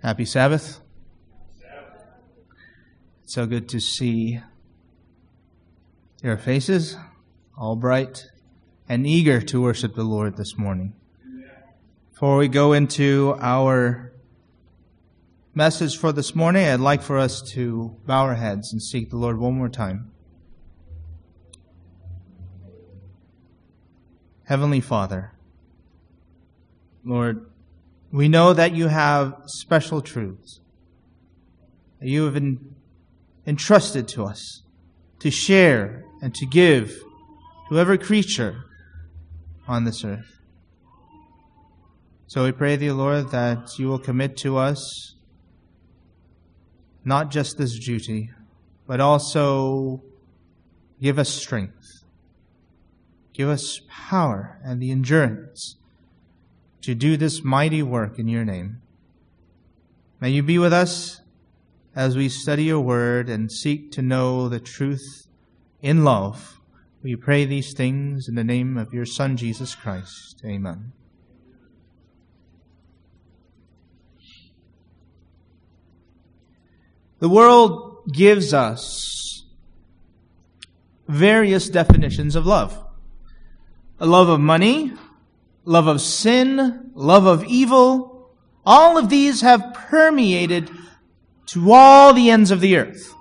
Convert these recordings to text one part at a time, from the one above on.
Happy Sabbath. It's so good to see your faces, all bright and eager to worship the Lord this morning. Before we go into our message for this morning, I'd like for us to bow our heads and seek the Lord one more time. Heavenly Father, Lord, we know that you have special truths that you have entrusted to us to share and to give to every creature on this earth. So we pray thee, Lord, that you will commit to us not just this duty, but also give us strength, give us power and the endurance to do this mighty work in your name. May you be with us as we study your word and seek to know the truth in love. We pray these things in the name of your Son, Jesus Christ. Amen. The world gives us various definitions of love. A love of money, love of sin, love of evil, all of these have permeated to all the ends of the earth.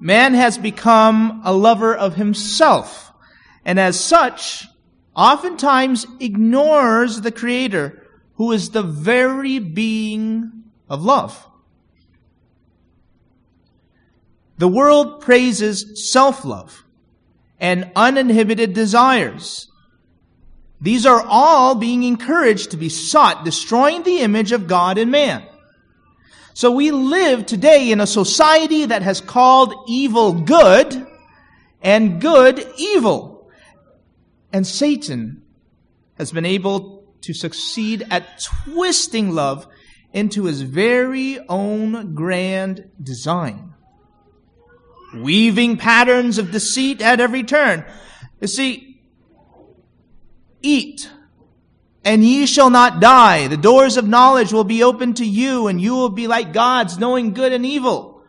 Man has become a lover of himself, and as such, oftentimes ignores the Creator, who is the very being of love. The world praises self-love and uninhibited desires these are all being encouraged to be sought, destroying the image of God in man. So we live today in a society that has called evil good and good evil. And Satan has been able to succeed at twisting love into his very own grand design. Weaving patterns of deceit at every turn. You see, Eat, and ye shall not die. The doors of knowledge will be open to you, and you will be like gods, knowing good and evil,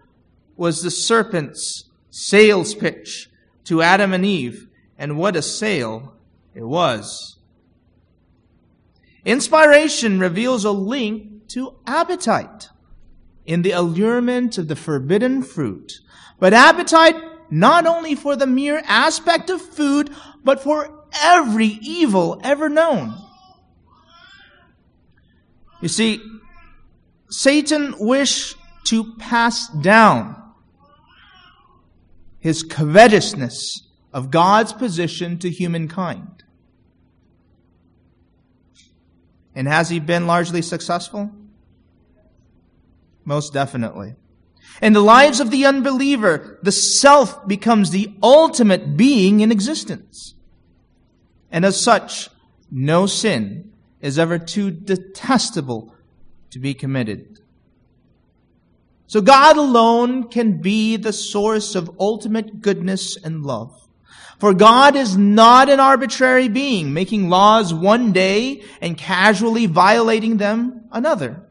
was the serpent's sales pitch to Adam and Eve. And what a sale it was. Inspiration reveals a link to appetite in the allurement of the forbidden fruit. But appetite not only for the mere aspect of food, but for every evil ever known. You see, Satan wished to pass down his covetousness of God's position to humankind. And has he been largely successful? Most definitely. In the lives of the unbeliever, the self becomes the ultimate being in existence. And as such, no sin is ever too detestable to be committed. So God alone can be the source of ultimate goodness and love. For God is not an arbitrary being, making laws one day and casually violating them another.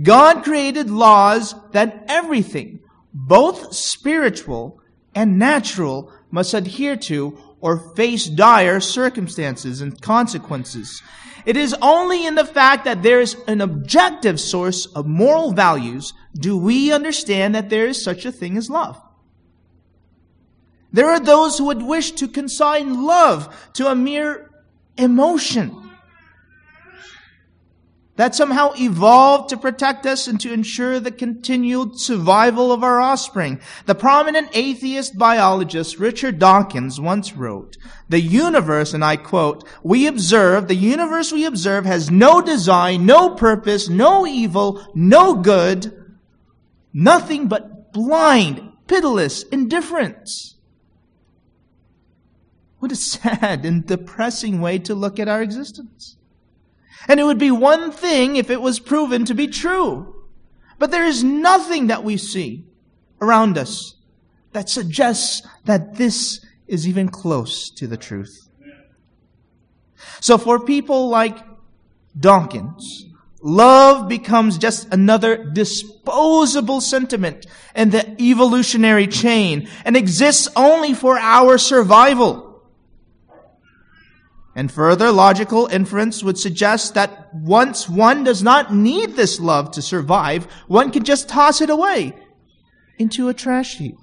God created laws that everything, both spiritual and natural, must adhere to or face dire circumstances and consequences. It is only in the fact that there is an objective source of moral values do we understand that there is such a thing as love. There are those who would wish to consign love to a mere emotion that somehow evolved to protect us and to ensure the continued survival of our offspring. The prominent atheist biologist Richard Dawkins once wrote, the universe, and I quote, we observe, the universe we observe has no design, no purpose, no evil, no good, nothing but blind, pitiless indifference. What a sad and depressing way to look at our existence. And it would be one thing if it was proven to be true. But there is nothing that we see around us that suggests that this is even close to the truth. So for people like Dawkins, love becomes just another disposable sentiment in the evolutionary chain and exists only for our survival. And further logical inference would suggest that once one does not need this love to survive, one can just toss it away into a trash heap.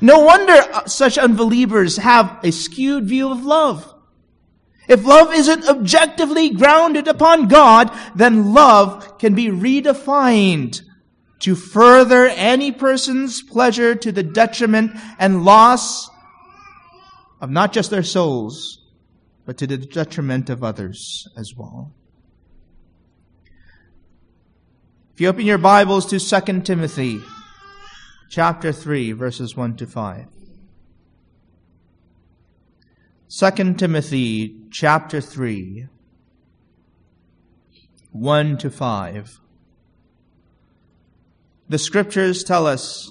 No wonder uh, such unbelievers have a skewed view of love. If love isn't objectively grounded upon God, then love can be redefined to further any person's pleasure to the detriment and loss of not just their souls, but to the detriment of others as well. If you open your Bibles to 2 Timothy chapter 3 verses 1 to 5. 2 Timothy chapter 3 1 to 5. The scriptures tell us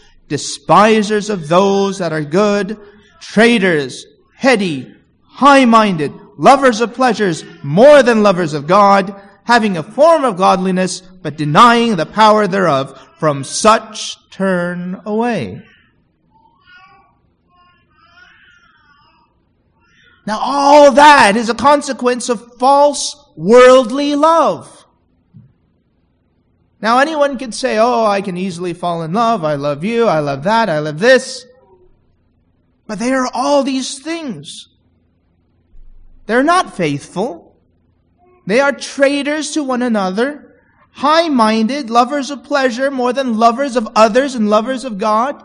despisers of those that are good, traitors, heady, high-minded, lovers of pleasures more than lovers of God, having a form of godliness, but denying the power thereof, from such turn away. Now all that is a consequence of false worldly love. Now anyone can say, oh, I can easily fall in love. I love you. I love that. I love this. But they are all these things. They're not faithful. They are traitors to one another, high-minded, lovers of pleasure more than lovers of others and lovers of God.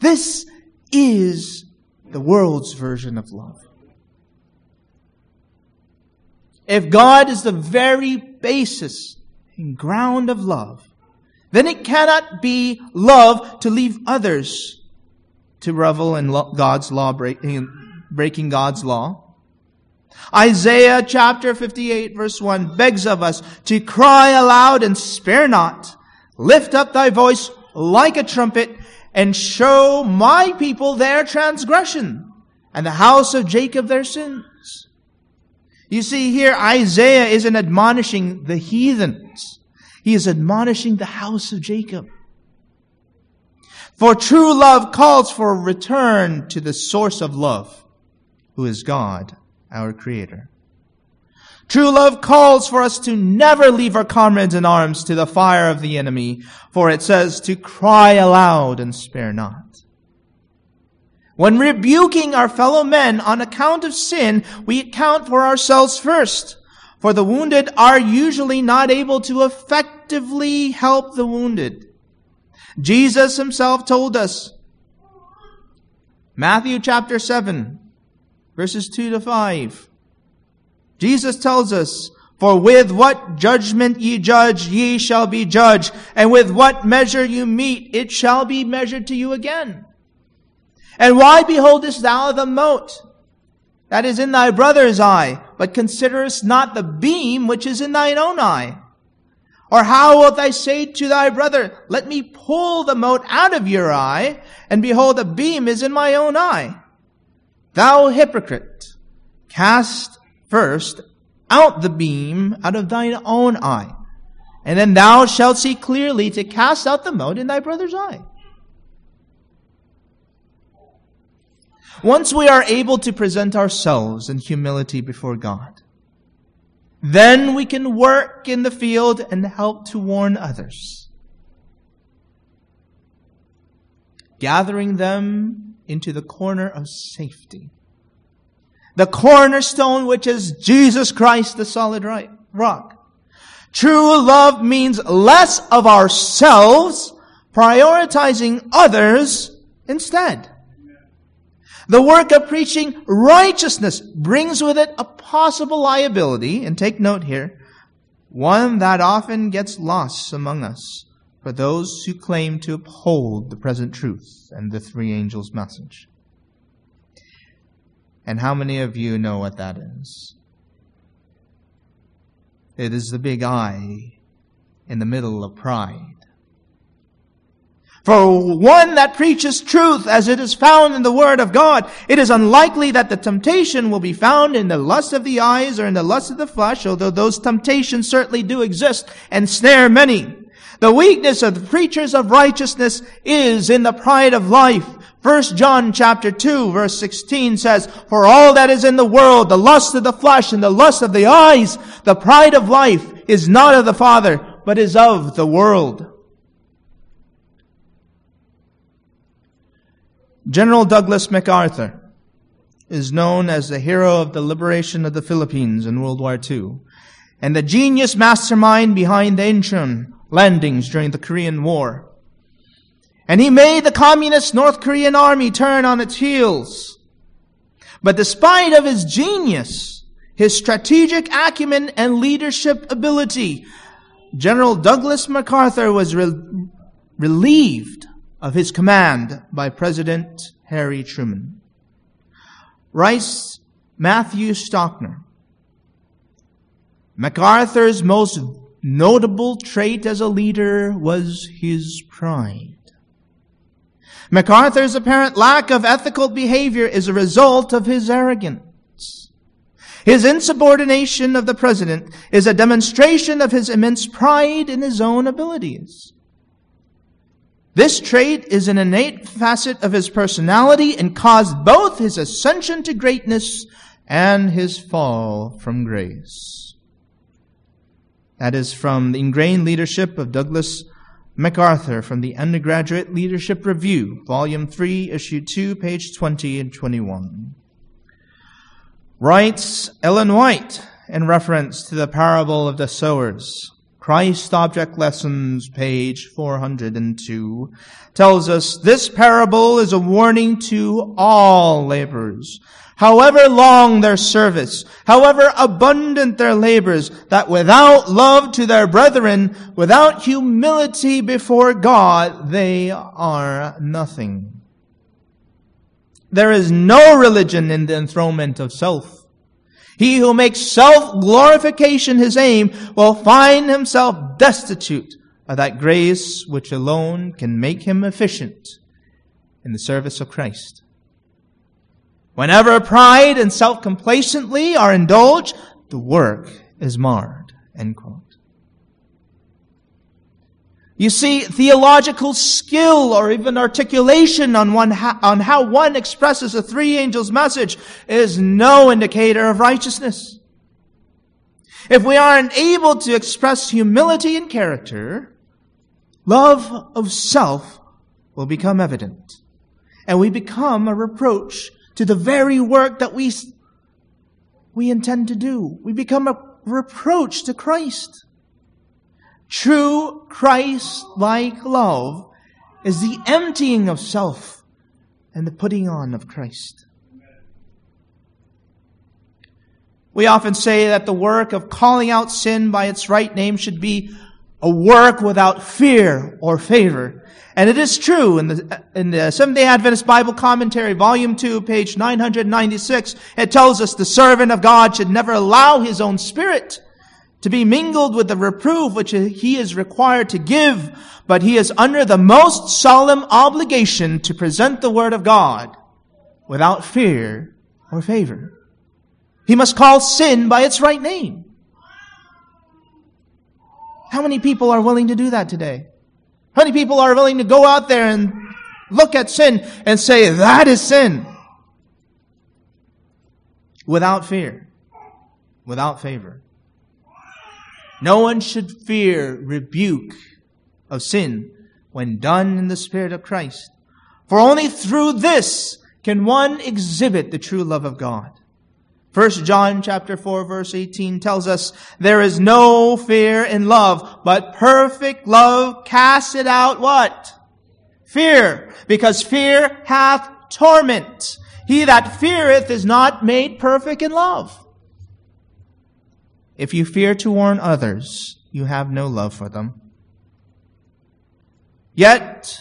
This is the world's version of love. If God is the very basis and ground of love, then it cannot be love to leave others to revel in God's law, breaking, God's law. Isaiah chapter 58 verse 1 begs of us to cry aloud and spare not. Lift up thy voice like a trumpet and show my people their transgression and the house of Jacob their sins. You see here, Isaiah isn't admonishing the heathens. He is admonishing the house of Jacob. For true love calls for a return to the source of love, who is God, our Creator. True love calls for us to never leave our comrades in arms to the fire of the enemy, for it says to cry aloud and spare not. When rebuking our fellow men on account of sin, we account for ourselves first. For the wounded are usually not able to effectively help the wounded. Jesus himself told us, Matthew chapter 7, verses 2 to 5. Jesus tells us, For with what judgment ye judge, ye shall be judged, and with what measure you meet, it shall be measured to you again. And why beholdest thou the mote that is in thy brother's eye, but considerest not the beam which is in thine own eye? Or how wilt thou say to thy brother, Let me pull the mote out of your eye, and behold, the beam is in my own eye? Thou hypocrite, cast first out the beam out of thine own eye, and then thou shalt see clearly to cast out the mote in thy brother's eye. Once we are able to present ourselves in humility before God, then we can work in the field and help to warn others. Gathering them into the corner of safety. The cornerstone which is Jesus Christ, the solid rock. True love means less of ourselves, prioritizing others instead. The work of preaching righteousness brings with it a possible liability, and take note here, one that often gets lost among us for those who claim to uphold the present truth and the three angels' message. And how many of you know what that is? It is the big I in the middle of pride. For one that preaches truth as it is found in the Word of God, it is unlikely that the temptation will be found in the lust of the eyes or in the lust of the flesh, although those temptations certainly do exist and snare many. The weakness of the preachers of righteousness is in the pride of life. 1 John chapter 2 verse 16 says, For all that is in the world, the lust of the flesh and the lust of the eyes, the pride of life is not of the Father, but is of the world. General Douglas MacArthur is known as the hero of the liberation of the Philippines in World War II and the genius mastermind behind the Incheon landings during the Korean War. And he made the communist North Korean army turn on its heels. But despite of his genius, his strategic acumen and leadership ability, General Douglas MacArthur was re- relieved of his command by President Harry Truman. Rice Matthew Stockner. MacArthur's most notable trait as a leader was his pride. MacArthur's apparent lack of ethical behavior is a result of his arrogance. His insubordination of the president is a demonstration of his immense pride in his own abilities. This trait is an innate facet of his personality and caused both his ascension to greatness and his fall from grace. That is from the ingrained leadership of Douglas MacArthur from the Undergraduate Leadership Review, Volume 3, Issue 2, page 20 and 21. Writes Ellen White in reference to the parable of the sowers. Christ Object Lessons, page 402, tells us this parable is a warning to all laborers, however long their service, however abundant their labors, that without love to their brethren, without humility before God, they are nothing. There is no religion in the enthronement of self. He who makes self-glorification his aim will find himself destitute of that grace which alone can make him efficient in the service of Christ. Whenever pride and self-complacently are indulged, the work is marred. End quote. You see, theological skill or even articulation on, one on how one expresses a three angels message is no indicator of righteousness. If we aren't able to express humility and character, love of self will become evident. And we become a reproach to the very work that we, we intend to do. We become a reproach to Christ. True Christ-like love is the emptying of self and the putting on of Christ. We often say that the work of calling out sin by its right name should be a work without fear or favor. And it is true in the, in the Seventh-day Adventist Bible Commentary, volume 2, page 996, it tells us the servant of God should never allow his own spirit to be mingled with the reproof which he is required to give, but he is under the most solemn obligation to present the word of God without fear or favor. He must call sin by its right name. How many people are willing to do that today? How many people are willing to go out there and look at sin and say, that is sin? Without fear, without favor. No one should fear rebuke of sin when done in the Spirit of Christ. For only through this can one exhibit the true love of God. First John chapter 4 verse 18 tells us, there is no fear in love, but perfect love casteth out what? Fear. Because fear hath torment. He that feareth is not made perfect in love. If you fear to warn others, you have no love for them. Yet,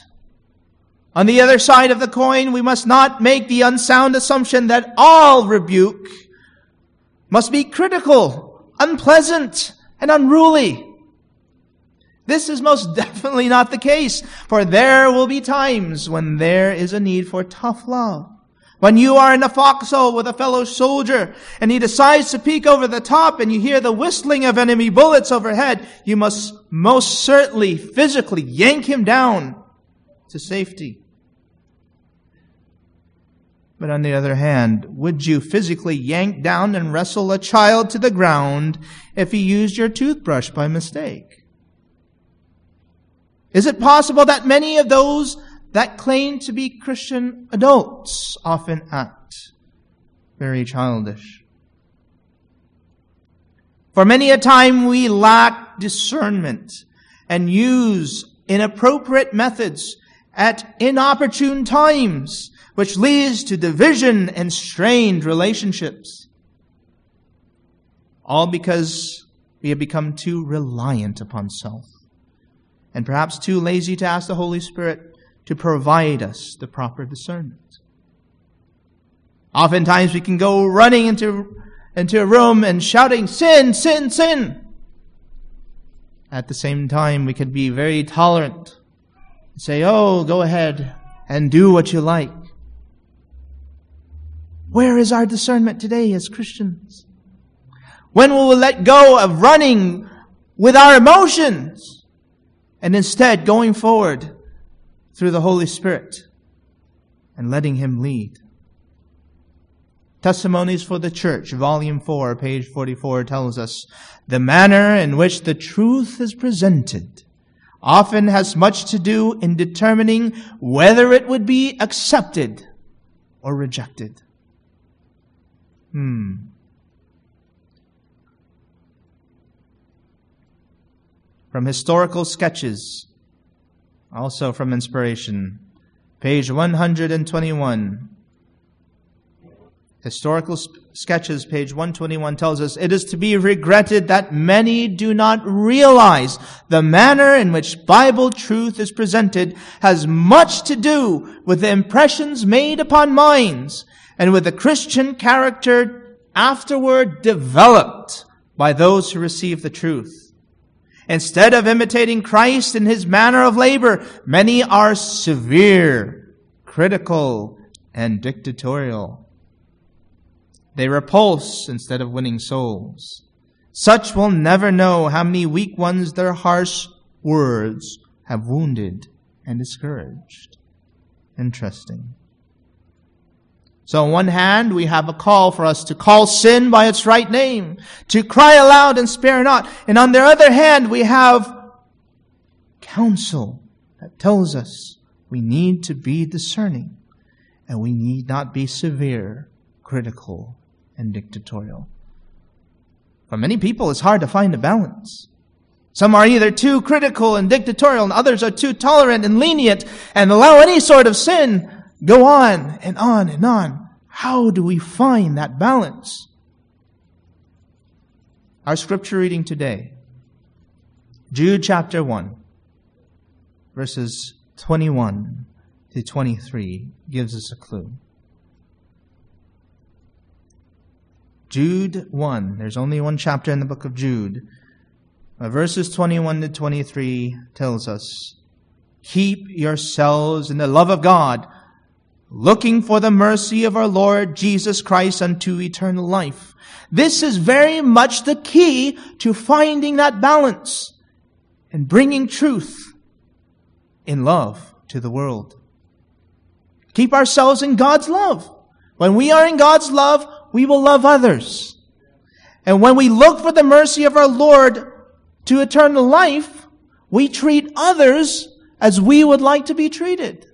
on the other side of the coin, we must not make the unsound assumption that all rebuke must be critical, unpleasant, and unruly. This is most definitely not the case, for there will be times when there is a need for tough love. When you are in a foxhole with a fellow soldier and he decides to peek over the top and you hear the whistling of enemy bullets overhead, you must most certainly physically yank him down to safety. But on the other hand, would you physically yank down and wrestle a child to the ground if he used your toothbrush by mistake? Is it possible that many of those that claim to be Christian adults often act very childish. For many a time we lack discernment and use inappropriate methods at inopportune times, which leads to division and strained relationships. All because we have become too reliant upon self and perhaps too lazy to ask the Holy Spirit to provide us the proper discernment. Oftentimes we can go running into, into a room and shouting, sin, sin, sin. At the same time, we can be very tolerant and say, oh, go ahead and do what you like. Where is our discernment today as Christians? When will we let go of running with our emotions and instead going forward through the Holy Spirit and letting Him lead. Testimonies for the Church, Volume 4, page 44, tells us the manner in which the truth is presented often has much to do in determining whether it would be accepted or rejected. Hmm. From historical sketches also from Inspiration, page 121. Historical Sketches, page 121 tells us, It is to be regretted that many do not realize the manner in which Bible truth is presented has much to do with the impressions made upon minds and with the Christian character afterward developed by those who receive the truth. Instead of imitating Christ in his manner of labor, many are severe, critical, and dictatorial. They repulse instead of winning souls. Such will never know how many weak ones their harsh words have wounded and discouraged. Interesting. So on one hand, we have a call for us to call sin by its right name, to cry aloud and spare not. And on the other hand, we have counsel that tells us we need to be discerning and we need not be severe, critical, and dictatorial. For many people, it's hard to find a balance. Some are either too critical and dictatorial, and others are too tolerant and lenient and allow any sort of sin go on and on and on. How do we find that balance? Our scripture reading today, Jude chapter 1, verses 21 to 23, gives us a clue. Jude 1, there's only one chapter in the book of Jude. verses 21 to 23 tells us, Keep yourselves in the love of God looking for the mercy of our Lord Jesus Christ unto eternal life. This is very much the key to finding that balance and bringing truth in love to the world. Keep ourselves in God's love. When we are in God's love, we will love others. And when we look for the mercy of our Lord to eternal life, we treat others as we would like to be treated.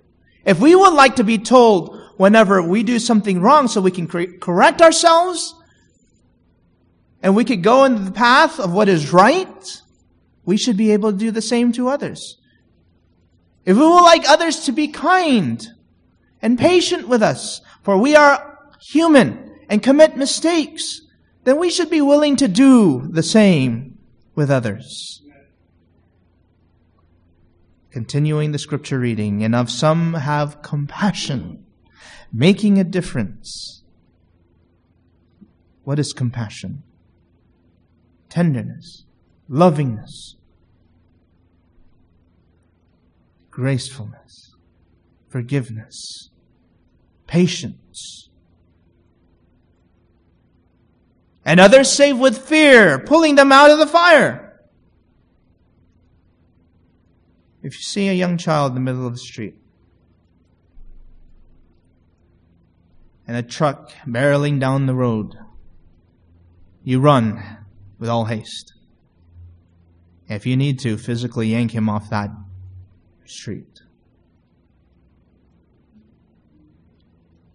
If we would like to be told whenever we do something wrong so we can correct ourselves, and we could go in the path of what is right, we should be able to do the same to others. If we would like others to be kind and patient with us, for we are human and commit mistakes, then we should be willing to do the same with others. Continuing the scripture reading, and of some have compassion, making a difference. What is compassion? Tenderness, lovingness, gracefulness, forgiveness, patience. And others save with fear, pulling them out of the fire. If you see a young child in the middle of the street, and a truck barreling down the road, you run with all haste. If you need to, physically yank him off that street.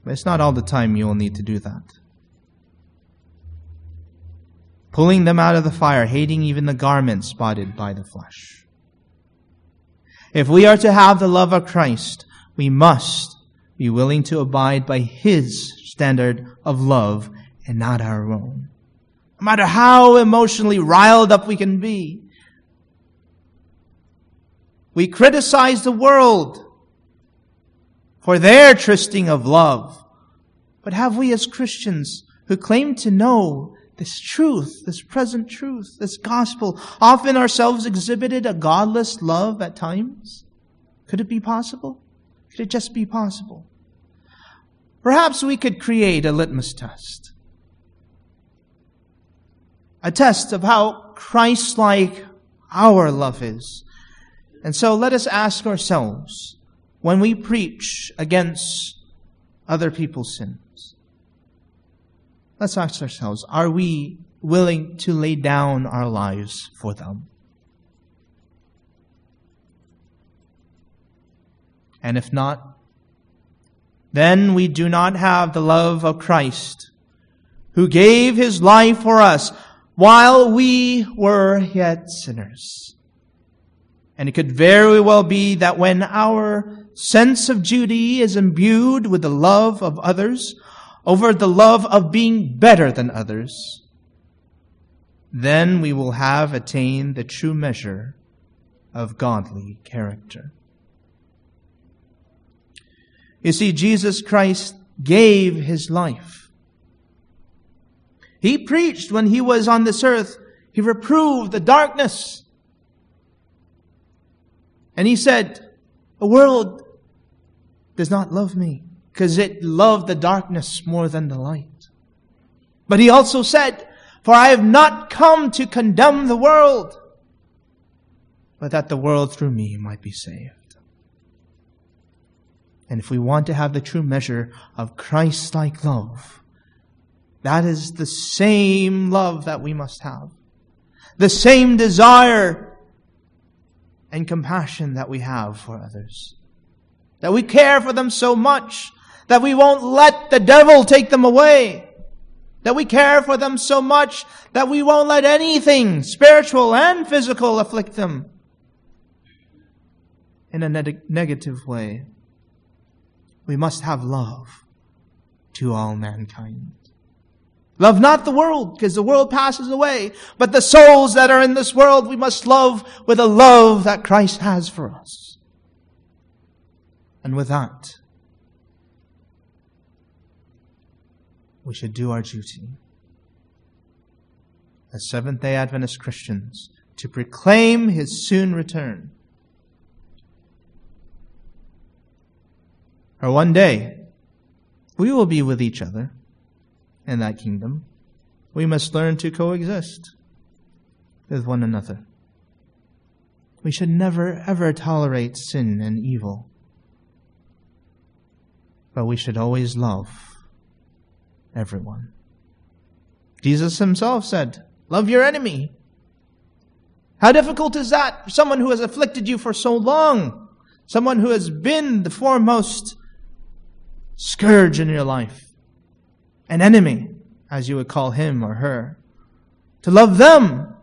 But it's not all the time you will need to do that. Pulling them out of the fire, hating even the garment spotted by the flesh. If we are to have the love of Christ, we must be willing to abide by His standard of love and not our own. No matter how emotionally riled up we can be, we criticize the world for their trysting of love. But have we as Christians who claim to know this truth, this present truth, this gospel, often ourselves exhibited a godless love at times? Could it be possible? Could it just be possible? Perhaps we could create a litmus test. A test of how Christ-like our love is. And so let us ask ourselves, when we preach against other people's sins, let's ask ourselves, are we willing to lay down our lives for them? And if not, then we do not have the love of Christ, who gave his life for us while we were yet sinners. And it could very well be that when our sense of duty is imbued with the love of others over the love of being better than others, then we will have attained the true measure of godly character. You see, Jesus Christ gave his life. He preached when he was on this earth. He reproved the darkness and he said, The world does not love me because it loved the darkness more than the light. But he also said, For I have not come to condemn the world, but that the world through me might be saved. And if we want to have the true measure of Christ like love, that is the same love that we must have. The same desire and compassion that we have for others. That we care for them so much that we won't let the devil take them away. That we care for them so much that we won't let anything, spiritual and physical, afflict them in a negative way. We must have love to all mankind. Love not the world, because the world passes away, but the souls that are in this world we must love with a love that Christ has for us. And with that, we should do our duty as Seventh day Adventist Christians to proclaim His soon return. For one day, we will be with each other in that kingdom, we must learn to coexist with one another. We should never, ever tolerate sin and evil. But we should always love everyone. Jesus himself said, Love your enemy. How difficult is that someone who has afflicted you for so long? Someone who has been the foremost scourge in your life an enemy, as you would call him or her. To love them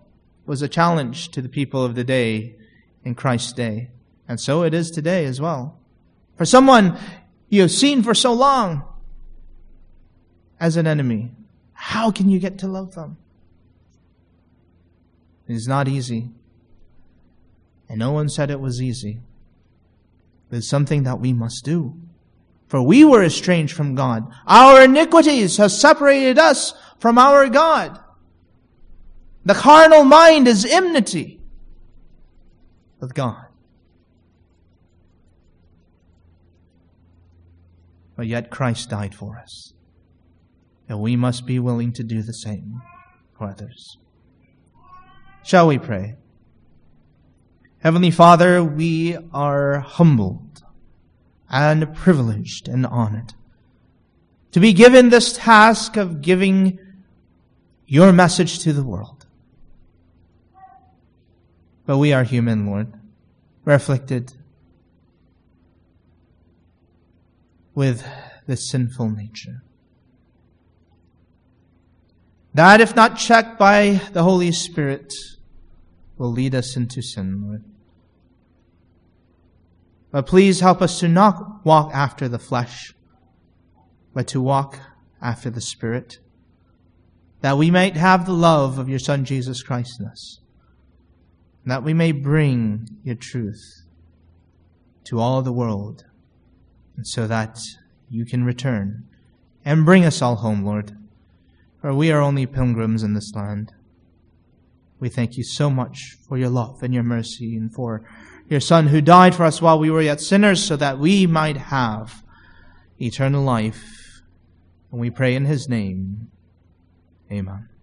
was a challenge to the people of the day in Christ's day. And so it is today as well. For someone you have seen for so long as an enemy, How can you get to love them? It is not easy. And no one said it was easy. It's something that we must do. For we were estranged from God. Our iniquities have separated us from our God. The carnal mind is enmity with God. But yet Christ died for us. And we must be willing to do the same for others. Shall we pray? Heavenly Father, we are humbled and privileged and honored to be given this task of giving your message to the world. But we are human, Lord. We're afflicted with this sinful nature. That, if not checked by the Holy Spirit, will lead us into sin, Lord. But please help us to not walk after the flesh, but to walk after the Spirit, that we might have the love of your Son Jesus Christ in us, and that we may bring your truth to all the world, and so that you can return and bring us all home, Lord, for we are only pilgrims in this land. We thank you so much for your love and your mercy and for your Son who died for us while we were yet sinners so that we might have eternal life. And we pray in his name. Amen.